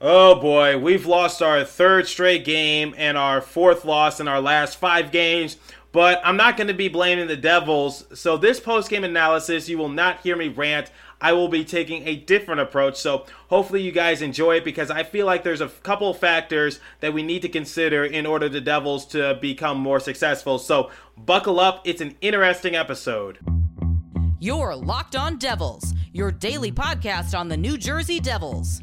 Oh boy, we've lost our third straight game and our fourth loss in our last five games. But I'm not going to be blaming the Devils. So, this post game analysis, you will not hear me rant. I will be taking a different approach. So, hopefully, you guys enjoy it because I feel like there's a couple factors that we need to consider in order the Devils to become more successful. So, buckle up. It's an interesting episode. You're Locked On Devils, your daily podcast on the New Jersey Devils,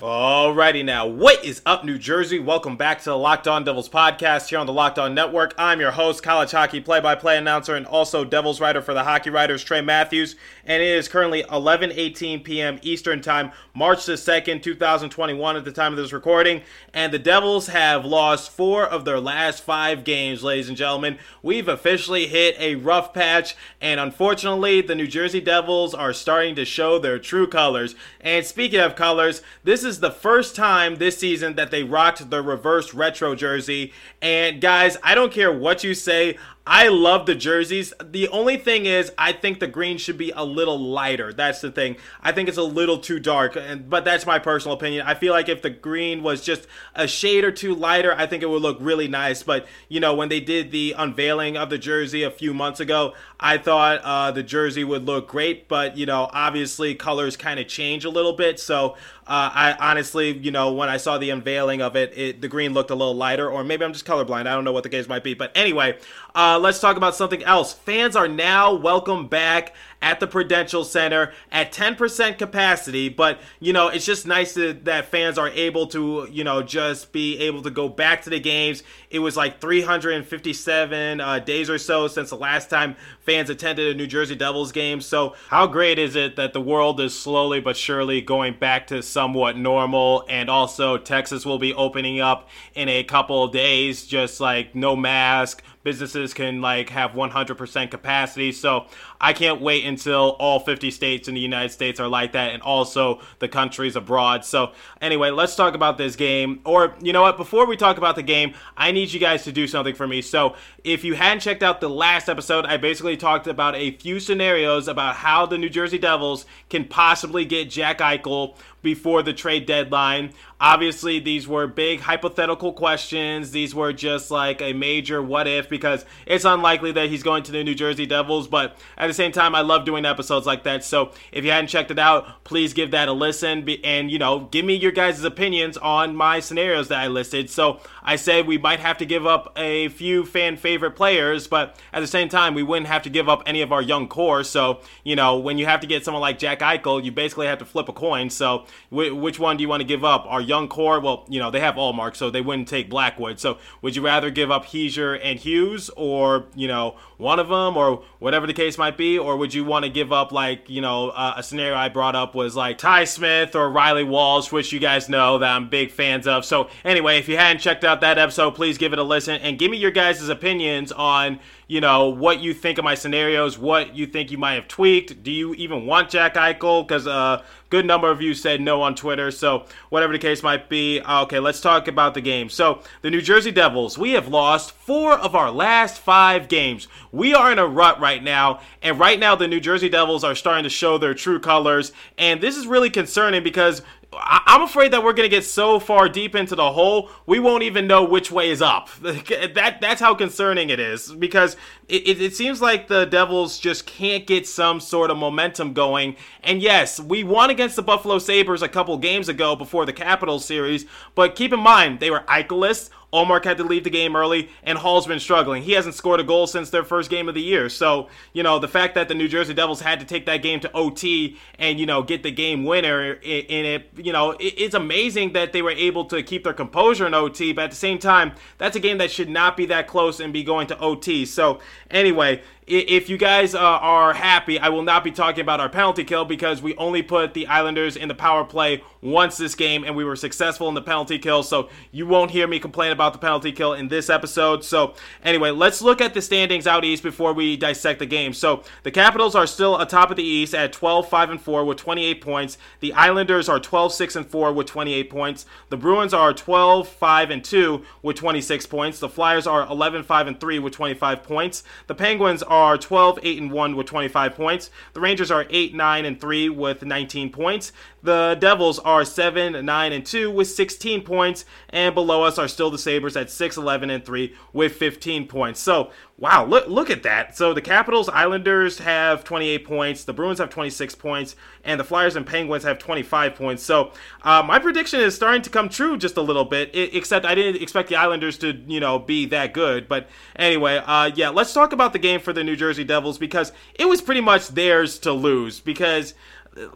Alrighty now, what is up, New Jersey? Welcome back to the Locked On Devils podcast here on the Locked On Network. I'm your host, college hockey play-by-play announcer, and also Devils writer for the Hockey Writers, Trey Matthews. And it is currently 11:18 p.m. Eastern Time, March the second, 2021, at the time of this recording. And the Devils have lost four of their last five games, ladies and gentlemen. We've officially hit a rough patch, and unfortunately, the New Jersey Devils are starting to show their true colors. And speaking of colors, this is the first time this season that they rocked the reverse retro jersey. And guys, I don't care what you say. I love the jerseys. The only thing is, I think the green should be a little lighter. That's the thing. I think it's a little too dark, and but that's my personal opinion. I feel like if the green was just a shade or two lighter, I think it would look really nice. But you know, when they did the unveiling of the jersey a few months ago, I thought uh, the jersey would look great. But you know, obviously colors kind of change a little bit. So uh, I honestly, you know, when I saw the unveiling of it, it, the green looked a little lighter, or maybe I'm just colorblind. I don't know what the case might be. But anyway, uh, let's talk about something else. Fans are now welcome back at the Prudential Center at 10% capacity, but you know, it's just nice to, that fans are able to, you know, just be able to go back to the games. It was like 357 uh, days or so since the last time fans attended a New Jersey Devils game. So, how great is it that the world is slowly but surely going back to somewhat normal? And also, Texas will be opening up in a couple of days, just like no mask. Businesses can like have 100% capacity. So, I can't wait until all 50 states in the United States are like that and also the countries abroad. So, anyway, let's talk about this game. Or, you know what? Before we talk about the game, I need you guys to do something for me. So, if you hadn't checked out the last episode, I basically talked about a few scenarios about how the New Jersey Devils can possibly get Jack Eichel before the trade deadline. Obviously, these were big hypothetical questions. These were just like a major what if because it's unlikely that he's going to the New Jersey Devils. But at the same time, I love doing episodes like that. So if you hadn't checked it out, please give that a listen and, you know, give me your guys' opinions on my scenarios that I listed. So I said we might have to give up a few fan favorite players, but at the same time, we wouldn't have to give up any of our young core. So, you know, when you have to get someone like Jack Eichel, you basically have to flip a coin. So, which one do you want to give up? Our young core? Well, you know, they have Ullmark, so they wouldn't take Blackwood. So, would you rather give up Hischier and Hughes, or, you know, one of them, or whatever the case might be? Or would you want to give up, like, you know, uh, a scenario I brought up was like Ty Smith or Reilly Walsh, which you guys know that I'm big fans of. So, anyway, if you hadn't checked out that episode, please give it a listen and give me your guys' opinions on, you know, what you think of my scenarios, what you think you might have tweaked. Do you even want Jack Eichel? Because a uh, good number of you said no on Twitter. So, whatever the case might be, okay, let's talk about the game. So, the New Jersey Devils, we have lost four of our last five games. We are in a rut right now, and right now the New Jersey Devils are starting to show their true colors. And this is really concerning because I- I'm afraid that we're gonna get so far deep into the hole, we won't even know which way is up. that that's how concerning it is because it, it, it seems like the Devils just can't get some sort of momentum going. And yes, we won against the Buffalo Sabres a couple games ago before the Capitals series, but keep in mind they were Eichelists. Ullmark had to leave the game early, and Hall's been struggling. He hasn't scored a goal since their first game of the year. So, you know, the fact that the New Jersey Devils had to take that game to OT and, you know, get the game winner in, in it, you know, it's amazing that they were able to keep their composure in OT, but at the same time, that's a game that should not be that close and be going to OT. So, anyway, if you guys uh, are happy, I will not be talking about our penalty kill because we only put the Islanders in the power play once this game and we were successful in the penalty kill. So you won't hear me complain about the penalty kill in this episode. So anyway, let's look at the standings out east before we dissect the game. So the Capitals are still atop of the east at 12 5 and 4 with 28 points. The Islanders are 12 6 and 4 with 28 points. The Bruins are 12 5 and 2 with 26 points. The Flyers are 11 5 and 3 with 25 points. The Penguins are 12 8 and 1 with 25 points. The Rangers are 8 9 and 3 with 19 points. The Devils are 7 9 and 2 with 16 points and below us are still the Sabres at 6 11 and 3 with 15 points. So, wow, look look at that. So the Capitals Islanders have 28 points, the Bruins have 26 points, and the Flyers and Penguins have 25 points. So, uh, my prediction is starting to come true just a little bit, except I didn't expect the Islanders to, you know, be that good. But anyway, uh, yeah, let's talk about the game for the New Jersey Devils because it was pretty much theirs to lose because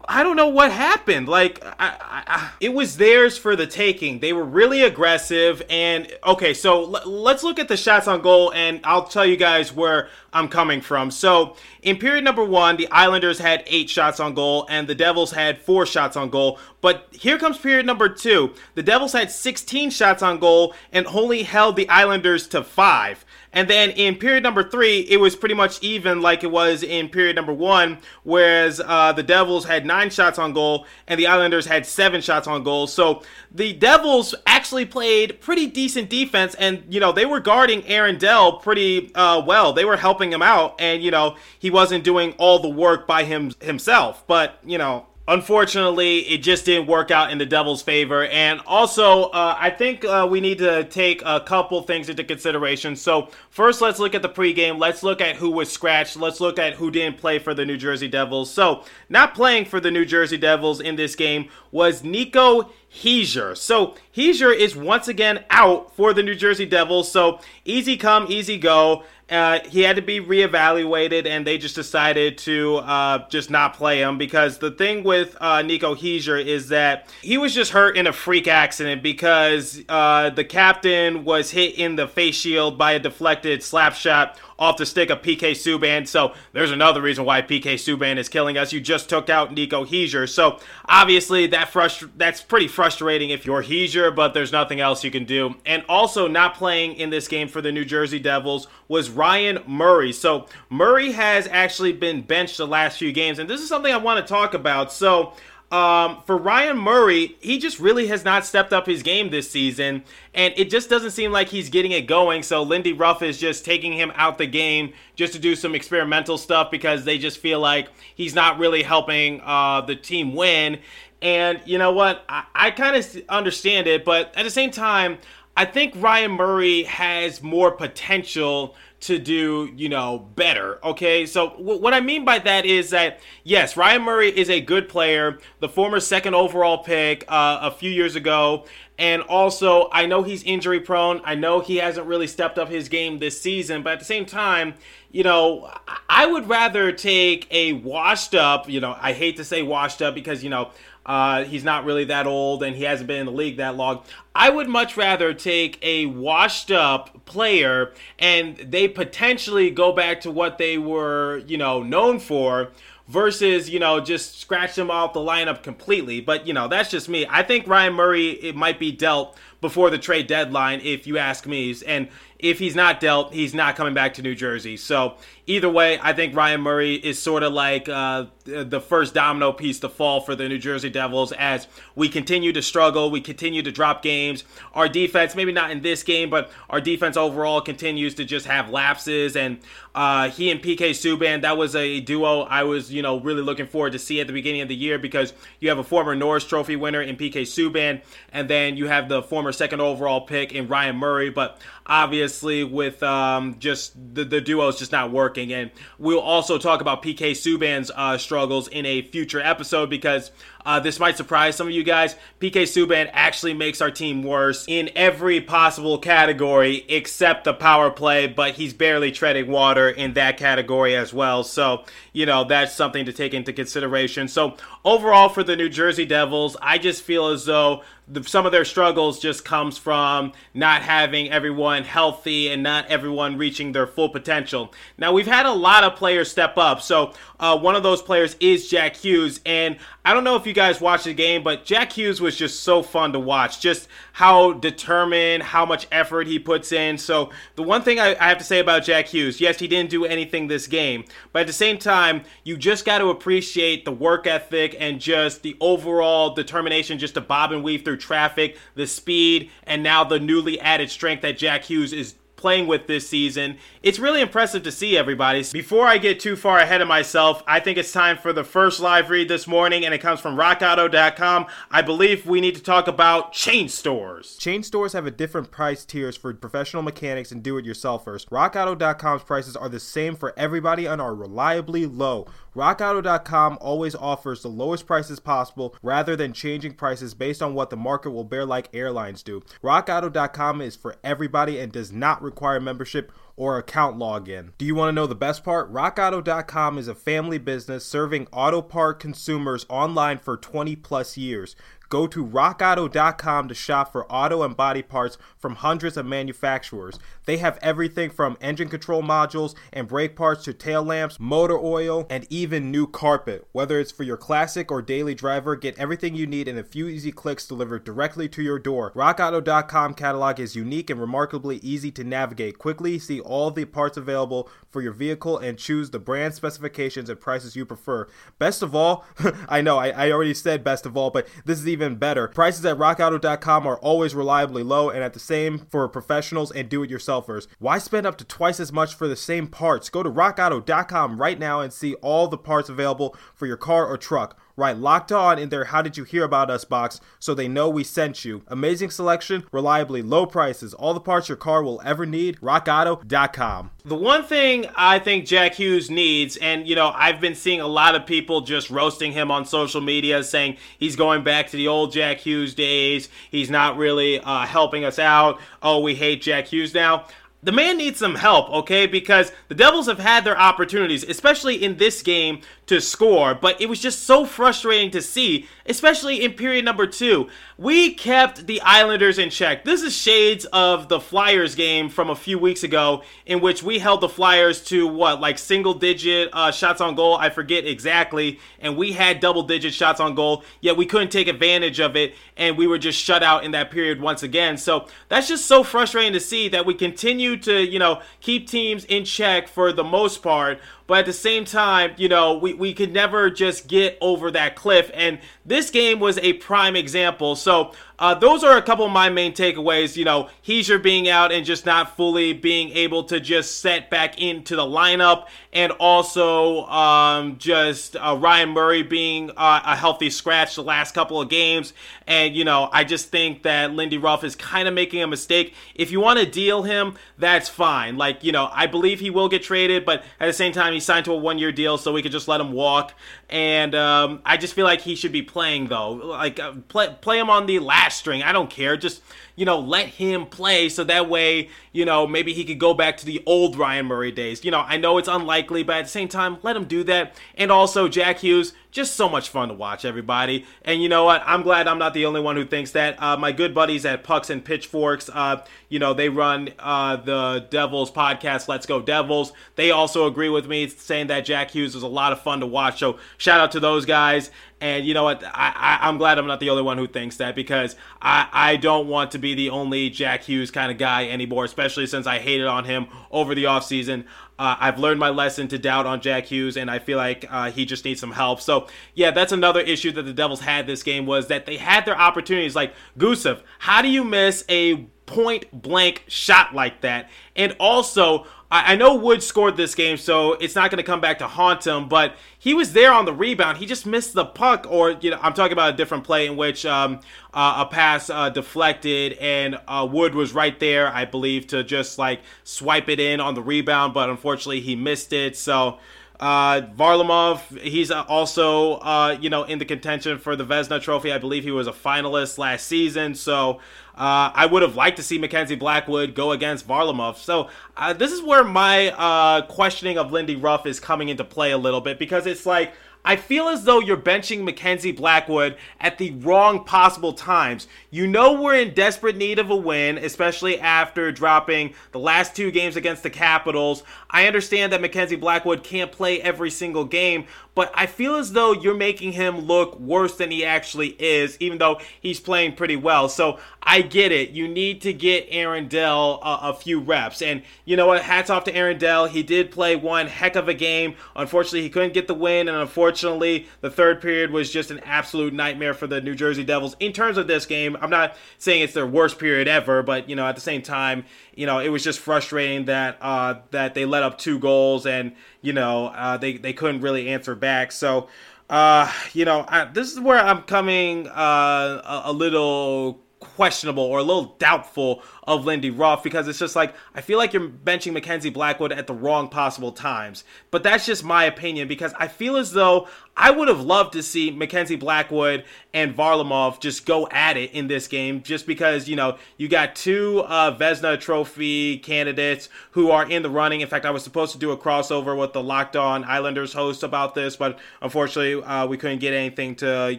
I don't know what happened. Like, I, I, I, it was theirs for the taking. They were really aggressive. And okay, so l- let's look at the shots on goal, and I'll tell you guys where I'm coming from. So, in period number one, the Islanders had eight shots on goal, and the Devils had four shots on goal. But here comes period number two. The Devils had 16 shots on goal and only held the Islanders to five. And then in period number three, it was pretty much even like it was in period number one, whereas uh, the Devils had nine shots on goal and the Islanders had seven shots on goal. So the Devils actually played pretty decent defense, and you know they were guarding Aaron Dell pretty uh, well. They were helping him out, and you know he wasn't doing all the work by him himself. But you know unfortunately, it just didn't work out in the Devils' favor. And also, uh, I think uh, we need to take a couple things into consideration. So, first, let's look at the pregame. Let's look at who was scratched. Let's look at who didn't play for the New Jersey Devils. So, not playing for the New Jersey Devils in this game was Nico Hischier. So Hischier is once again out for the New Jersey Devils. So easy come, easy go. Uh, he had to be reevaluated, and they just decided to uh, just not play him. Because the thing with uh, Nico Hischier is that he was just hurt in a freak accident because uh, the captain was hit in the face shield by a deflected slap shot off the stick of PK Subban. So there's another reason why PK Subban is killing us. You just took out Nico Hischier. So obviously that frust- that's pretty frustrating if you're Hischier, but there's nothing else you can do. And also not playing in this game for the New Jersey Devils was Ryan Murray. So Murray has actually been benched the last few games, and this is something I want to talk about. So um, for Ryan Murray, he just really has not stepped up his game this season, and it just doesn't seem like he's getting it going. So Lindy Ruff is just taking him out the game just to do some experimental stuff because they just feel like he's not really helping uh, the team win. And you know what? I, I kind of understand it, but at the same time, I think Ryan Murray has more potential to do, you know, better. Okay, so w- what I mean by that is that yes, Ryan Murray is a good player, the former second overall pick uh, a few years ago, and also I know he's injury prone. I know he hasn't really stepped up his game this season, but at the same time, you know, I would rather take a washed up. You know, I hate to say washed up because you know uh, he's not really that old and he hasn't been in the league that long. I would much rather take a washed up player and they potentially go back to what they were, you know, known for versus, you know, just scratch them off the lineup completely. But, you know, that's just me. I think Ryan Murray, it might be dealt before the trade deadline, if you ask me. And if he's not dealt, he's not coming back to New Jersey. So either way, I think Ryan Murray is sort of like uh, the first domino piece to fall for the New Jersey Devils as we continue to struggle, we continue to drop games. Our defense, maybe not in this game, but our defense overall continues to just have lapses. And uh, he and PK Subban, that was a duo I was, you know, really looking forward to see at the beginning of the year because you have a former Norris Trophy winner in PK Subban, and then you have the former second overall pick in Ryan Murray. But obviously, with um, just the, the duo is just not working working. And we'll also talk about PK Subban's uh, struggles in a future episode because uh, this might surprise some of you guys. PK Subban actually makes our team worse in every possible category except the power play, but he's barely treading water in that category as well. So, you know, that's something to take into consideration. So, overall, for the New Jersey Devils, I just feel as though some of their struggles just comes from not having everyone healthy and not everyone reaching their full potential. Now we've had a lot of players step up. So uh, one of those players is Jack Hughes, and I don't know if you guys watched the game, but Jack Hughes was just so fun to watch. Just how determined, how much effort he puts in. So the one thing I, I have to say about Jack Hughes, yes, he didn't do anything this game, but at the same time, you just got to appreciate the work ethic and just the overall determination just to bob and weave through traffic, the speed, and now the newly added strength that Jack Hughes is playing with this season. It's really impressive to see everybody. Before I get too far ahead of myself, I think it's time for the first live read this morning, and it comes from rockauto.com. I believe we need to talk about chain stores. Chain stores have a different price tiers for professional mechanics and do it yourselfers. RockAuto.com's prices are the same for everybody and are reliably low. RockAuto.com always offers the lowest prices possible rather than changing prices based on what the market will bear like airlines do. RockAuto.com is for everybody and does not require membership or account login. Do you want to know the best part? RockAuto.com is a family business serving auto part consumers online for 20 plus years. Go to rockauto.com to shop for auto and body parts from hundreds of manufacturers. They have everything from engine control modules and brake parts to tail lamps, motor oil, and even new carpet. Whether it's for your classic or daily driver, get everything you need in a few easy clicks delivered directly to your door. RockAuto.com catalog is unique and remarkably easy to navigate. Quickly see all the parts available for your vehicle and choose the brand specifications and prices you prefer. Best of all, I know I, I already said best of all, but this is even better. Prices at rockauto.com are always reliably low and at the same for professionals and do it yourselfers. Why spend up to twice as much for the same parts? Go to rockauto.com right now and see all the parts available for your car or truck. Right, locked on in their How Did You Hear About Us box so they know we sent you. Amazing selection, reliably low prices, all the parts your car will ever need. RockAuto.com. The one thing I think Jack Hughes needs, and you know, I've been seeing a lot of people just roasting him on social media, saying he's going back to the old Jack Hughes days. He's not really uh, helping us out. Oh, we hate Jack Hughes now the man needs some help, okay? Because the Devils have had their opportunities, especially in this game, to score, but it was just so frustrating to see, especially in period number two. We kept the Islanders in check. This is shades of the Flyers game from a few weeks ago, in which we held the Flyers to what, like single digit uh, shots on goal? I forget exactly. And we had double digit shots on goal, yet we couldn't take advantage of it, and we were just shut out in that period once again. So that's just so frustrating to see that we continue to, you know, keep teams in check for the most part but at the same time, you know, we, we could never just get over that cliff. And this game was a prime example. So uh, those are a couple of my main takeaways. You know, Hischier being out and just not fully being able to just set back into the lineup, and also um, just uh, Ryan Murray being uh, a healthy scratch the last couple of games. And, you know, I just think that Lindy Ruff is kind of making a mistake. If you want to deal him, that's fine. Like, you know, I believe he will get traded, but at the same time, he signed to a one year deal, so we could just let him walk. And um, I just feel like he should be playing, though. Like, uh, play, play him on the string. I don't care. Just, you know, let him play so that way, you know, maybe he could go back to the old Ryan Murray days. You know, I know it's unlikely, but at the same time, let him do that. And also, Jack Hughes, just so much fun to watch, everybody. And you know what? I'm glad I'm not the only one who thinks that. Uh, my good buddies at Pucks and Pitchforks, uh, you know, they run uh, the Devils podcast, Let's Go Devils. They also agree with me, saying that Jack Hughes was a lot of fun to watch. So shout out to those guys. And you know what? I, I, am glad I'm not the only one who thinks that because I, I don't want to be the only Jack Hughes kind of guy anymore, especially since I hated on him over the offseason. Uh, I've learned my lesson to doubt on Jack Hughes, and I feel like uh, he just needs some help. So, yeah, that's another issue that the Devils had this game was that they had their opportunities. Like Gusev, how do you miss a point blank shot like that? And also, I, I know Wood scored this game, so it's not going to come back to haunt him. But he was there on the rebound. He just missed the puck, or you know, I'm talking about a different play in which um, uh, a pass uh, deflected and uh, Wood was right there, I believe, to just like swipe it in on the rebound, but unfortunately he missed it. So. Uh, Varlamov, he's also, uh, you know, in the contention for the Vezina Trophy. I believe he was a finalist last season. So uh, I would have liked to see Mackenzie Blackwood go against Varlamov. So uh, this is where my uh, questioning of Lindy Ruff is coming into play a little bit because it's like I feel as though you're benching Mackenzie Blackwood at the wrong possible times. You know we're in desperate need of a win, especially after dropping the last two games against the Capitals. I understand that Mackenzie Blackwood can't play every single game, but I feel as though you're making him look worse than he actually is, even though he's playing pretty well. So I get it. You need to get Aaron Dell a, a, few reps. And you know what? Hats off to Aaron Dell. He did play one heck of a game. Unfortunately, he couldn't get the win. And unfortunately, the third period was just an absolute nightmare for the New Jersey Devils. In terms of this game, I'm not saying it's their worst period ever, but you know, at the same time, you know, it was just frustrating that uh, that they let up two goals and you know uh, they they couldn't really answer back. So, uh, you know, I, this is where I'm coming uh, a, a little questionable or a little doubtful of Lindy Ruff because it's just like I feel like you're benching Mackenzie Blackwood at the wrong possible times. But that's just my opinion because I feel as though I would have loved to see Mackenzie Blackwood and Varlamov just go at it in this game just because, you know, you got two uh, Vezina Trophy candidates who are in the running. In fact, I was supposed to do a crossover with the Locked On Islanders host about this, but unfortunately, uh, we couldn't get anything to,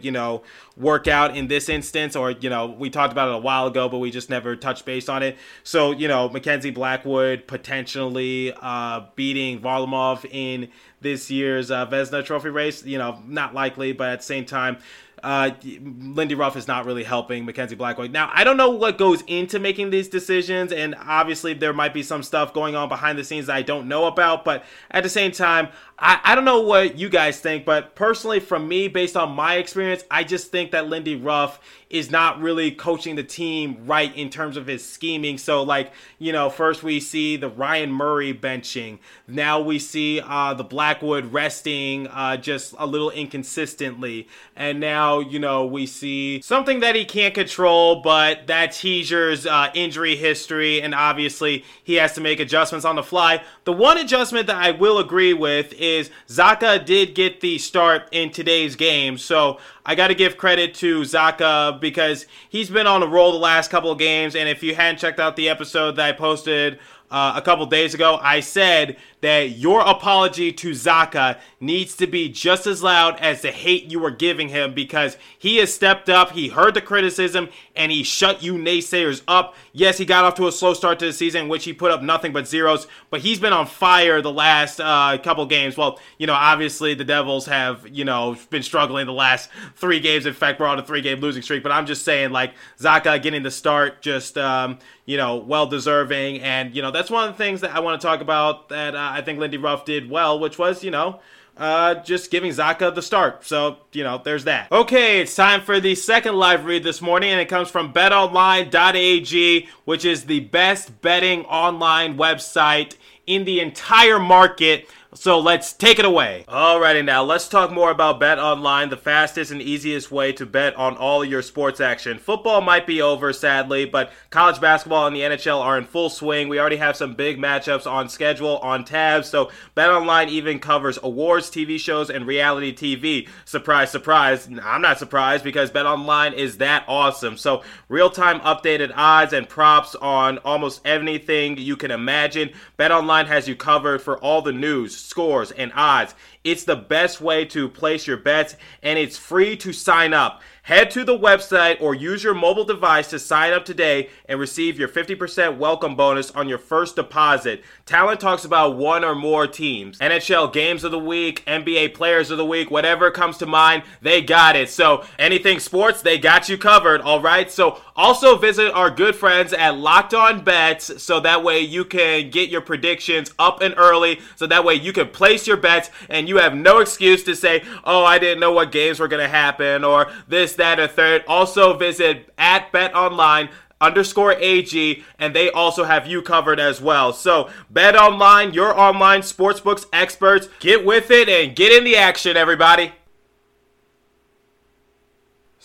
you know, work out in this instance. Or, you know, we talked about it a while ago, but we just never touched base on it. So, you know, Mackenzie Blackwood potentially uh, beating Varlamov in this year's uh, Vezina Trophy race. You know, not likely, but at the same time, uh, Lindy Ruff is not really helping Mackenzie Blackwood. Now, I don't know what goes into making these decisions, and obviously there might be some stuff going on behind the scenes that I don't know about, but at the same time, I, I don't know what you guys think, but personally, from me, based on my experience, I just think that Lindy Ruff is not really coaching the team right in terms of his scheming. So, like, you know, first we see the Ryan Murray benching. Now we see uh, the Blackwood resting uh, just a little inconsistently. And now, you know, we see something that he can't control, but that's Hischier's uh, injury history. And obviously, he has to make adjustments on the fly. The one adjustment that I will agree with is Zacha did get the start in today's game. So I got to give credit to Zacha because he's been on a roll the last couple of games. And if you hadn't checked out the episode that I posted uh, a couple days ago, I said that your apology to Zacha needs to be just as loud as the hate you were giving him because he has stepped up, he heard the criticism, and he shut you naysayers up. Yes, he got off to a slow start to the season, which he put up nothing but zeros, but he's been on fire the last uh, couple games. Well, you know, obviously the Devils have, you know, been struggling the last three games. In fact, we're on a three game losing streak, but I'm just saying, like, Zacha getting the start, just, um, you know, well deserving. And, you know, that's one of the things that I want to talk about that uh, I think Lindy Ruff did well, which was, you know, uh, just giving Zacha the start. So, you know, there's that. Okay, it's time for the second live read this morning, and it comes from betonline.ag, which is the best betting online website in the entire market. So let's take it away. Alrighty, now let's talk more about Bet Online, the fastest and easiest way to bet on all your sports action. Football might be over, sadly, but college basketball and the NHL are in full swing. We already have some big matchups on schedule, on tabs. So Bet Online even covers awards, TV shows, and reality TV. Surprise, surprise. I'm not surprised because Bet Online is that awesome. So real time updated odds and props on almost anything you can imagine. Bet Online has you covered for all the news scores, and odds. It's the best way to place your bets, and it's free to sign up. Head to the website or use your mobile device to sign up today and receive your 50% welcome bonus on your first deposit. Talent talks about one or more teams. NHL games of the week, NBA players of the week, whatever comes to mind, they got it. So anything sports, they got you covered, all right? So also visit our good friends at Locked On Bets so that way you can get your predictions up and early so that way you can place your bets and you have no excuse to say, "Oh, I didn't know what games were going to happen" or this that, or third. Also visit at BetOnline underscore AG, and they also have you covered as well. So, Bet Online, your online sportsbooks experts, get with it and get in the action, everybody.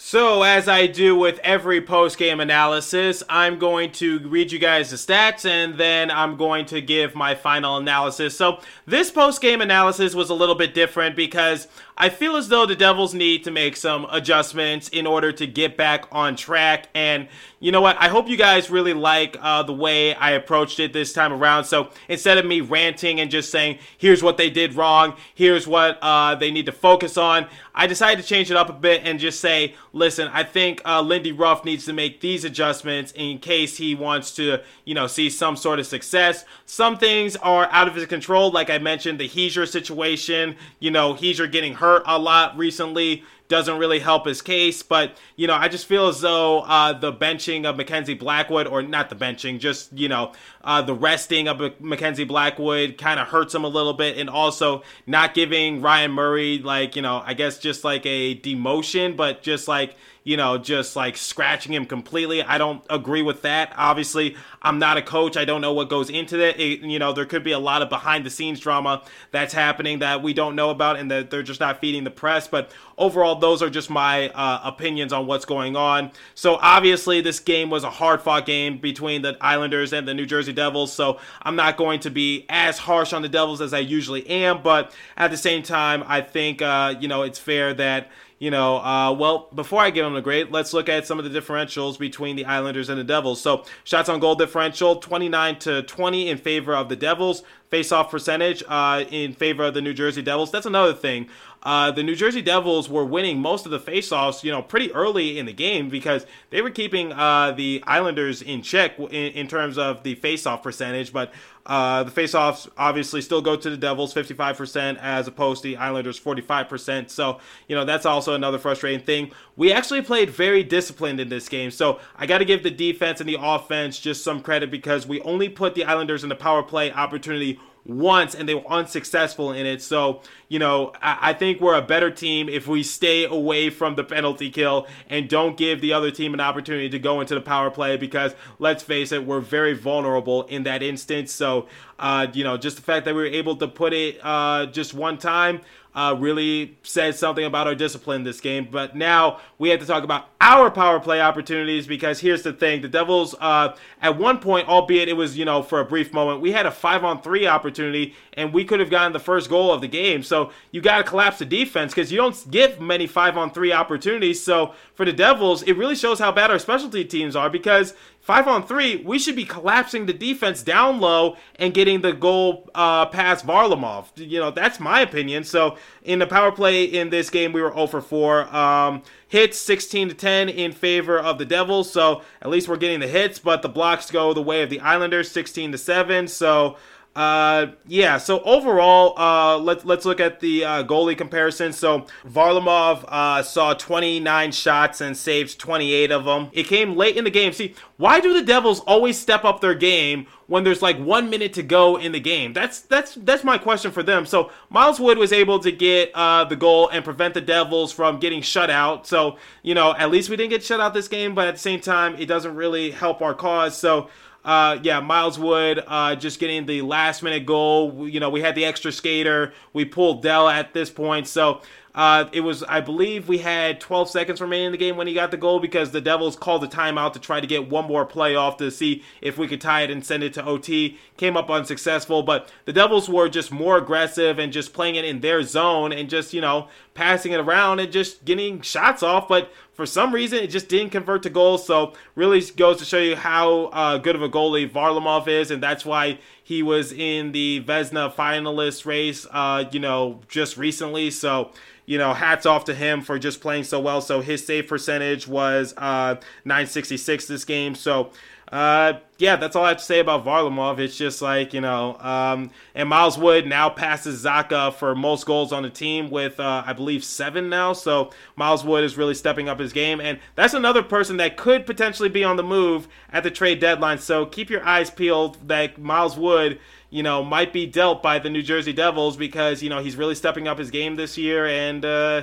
So, as I do with every post game analysis, I'm going to read you guys the stats and then I'm going to give my final analysis. So, this post game analysis was a little bit different because I feel as though the Devils need to make some adjustments in order to get back on track. And you know what? I hope you guys really like uh, the way I approached it this time around. So instead of me ranting and just saying, here's what they did wrong, here's what uh, they need to focus on, I decided to change it up a bit and just say, listen, I think uh, Lindy Ruff needs to make these adjustments in case he wants to, you know, see some sort of success. Some things are out of his control, like I mentioned, the Hischier situation, you know, Hischier getting hurt a lot recently doesn't really help his case. But, you know, I just feel as though uh, the benching of Mackenzie Blackwood, or not the benching, just, you know, uh, the resting of Mackenzie Blackwood kind of hurts him a little bit. And also not giving Ryan Murray, like, you know, I guess just like a demotion, but just like, you know, just like scratching him completely. I don't agree with that. Obviously, I'm not a coach. I don't know what goes into that. It, you know, there could be a lot of behind the scenes drama that's happening that we don't know about and that they're just not feeding the press. But overall, those are just my uh, opinions on what's going on. So obviously, this game was a hard fought game between the Islanders and the New Jersey Devils. So I'm not going to be as harsh on the Devils as I usually am. But at the same time, I think, uh, you know, it's fair that you know, uh, well, before I give them a grade, let's look at some of the differentials between the Islanders and the Devils. So, shots on goal differential 29 to 20 in favor of the Devils. Face off percentage uh, in favor of the New Jersey Devils. That's another thing. Uh, the New Jersey Devils were winning most of the faceoffs, you know, pretty early in the game because they were keeping uh, the Islanders in check in, in terms of the faceoff percentage. But uh, the faceoffs obviously still go to the Devils, 55%, as opposed to the Islanders, 45%. So, you know, that's also another frustrating thing. We actually played very disciplined in this game. So I got to give the defense and the offense just some credit because we only put the Islanders in the power play opportunity once and they were unsuccessful in it. So, you know, I, I, think we're a better team if we stay away from the penalty kill and don't give the other team an opportunity to go into the power play because let's face it, we're very vulnerable in that instance. So, uh, you know, just the fact that we were able to put it uh, just one time uh, really said something about our discipline this game. But now we have to talk about our power play opportunities because here's the thing: the Devils, uh, at one point, albeit it was you know for a brief moment, we had a five on three opportunity and we could have gotten the first goal of the game. So you got to collapse the defense because you don't give many five on three opportunities. So for the Devils, it really shows how bad our specialty teams are because Five on three, we should be collapsing the defense down low and getting the goal uh, past Varlamov. You know, that's my opinion. So in the power play in this game, we were 0 for 4. Um, hits 16 to 10 in favor of the Devils. So at least we're getting the hits, but the blocks go the way of the Islanders, 16 to 7. So uh, yeah. So overall, uh, let's let's look at the uh, goalie comparison. So Varlamov uh, saw 29 shots and saved 28 of them. It came late in the game. See, why do the Devils always step up their game when there's like one minute to go in the game? That's that's that's my question for them. So Miles Wood was able to get uh, the goal and prevent the Devils from getting shut out. So you know, at least we didn't get shut out this game, but at the same time, it doesn't really help our cause. So. Uh, yeah, Miles Wood uh, just getting the last minute goal. You know, we had the extra skater. We pulled Dell at this point. So uh, it was, I believe, we had 12 seconds remaining in the game when he got the goal because the Devils called the timeout to try to get one more play off to see if we could tie it and send it to OT. Came up unsuccessful, but the Devils were just more aggressive and just playing it in their zone and just, you know, passing it around and just getting shots off. But for some reason, it just didn't convert to goals. So really goes to show you how uh, good of a goalie Varlamov is, and that's why he was in the Vezina finalist race, uh, you know, just recently. So you know, hats off to him for just playing so well. So his save percentage was uh, 966 this game. So, uh, yeah, that's all I have to say about Varlamov. It's just like, you know, um, and Miles Wood now passes Zacha for most goals on the team with, uh, I believe, seven now. So Miles Wood is really stepping up his game. And that's another person that could potentially be on the move at the trade deadline. So keep your eyes peeled that Miles Wood you know, might be dealt by the New Jersey Devils because, you know, he's really stepping up his game this year. And, uh,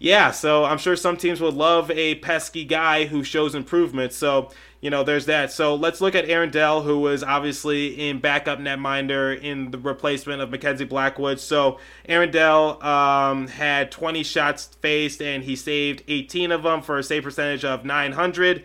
yeah, so I'm sure some teams would love a pesky guy who shows improvement. So, you know, there's that. So let's look at Aaron Dell, who was obviously in backup netminder in the replacement of Mackenzie Blackwood. So Aaron Dell um, had 20 shots faced, and he saved 18 of them for a save percentage of 900.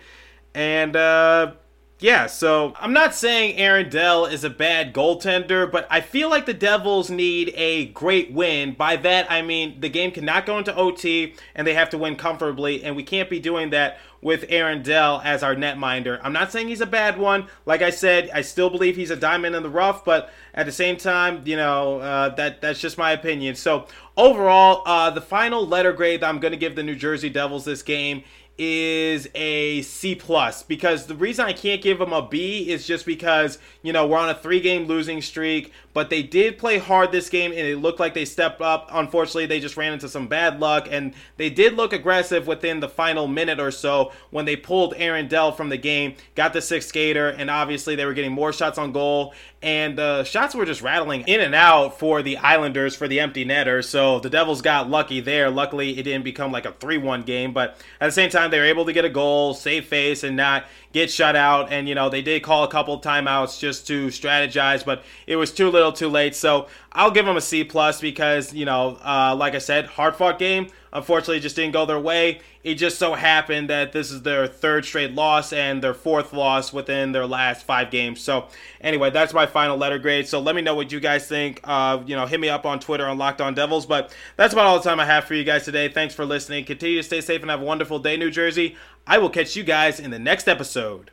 And uh, yeah, so I'm not saying Aaron Dell is a bad goaltender, but I feel like the Devils need a great win. By that, I mean the game cannot go into OT and they have to win comfortably, and we can't be doing that with Aaron Dell as our netminder. I'm not saying he's a bad one. Like I said, I still believe he's a diamond in the rough, but at the same time, you know, uh, that that's just my opinion. So overall, uh, the final letter grade that I'm going to give the New Jersey Devils this game is a C plus because the reason I can't give them a B is just because you know we're on a three game losing streak, but they did play hard this game and it looked like they stepped up. Unfortunately, they just ran into some bad luck and they did look aggressive within the final minute or so when they pulled Aaron Dell from the game, got the sixth skater, and obviously they were getting more shots on goal and the shots were just rattling in and out for the Islanders for the empty netter. So the Devils got lucky there. Luckily, it didn't become like a 3 1 game, but at the same time, they were able to get a goal, save face, and not get shut out. And, you know, they did call a couple timeouts just to strategize, but it was too little too late. So I'll give them a C plus because, you know, uh, like I said, hard fought game. Unfortunately, just didn't go their way. It just so happened that this is their third straight loss and their fourth loss within their last five games. So, anyway, that's my final letter grade. So, let me know what you guys think. Uh, you know, hit me up on Twitter on Locked On Devils. But that's about all the time I have for you guys today. Thanks for listening. Continue to stay safe and have a wonderful day, New Jersey. I will catch you guys in the next episode.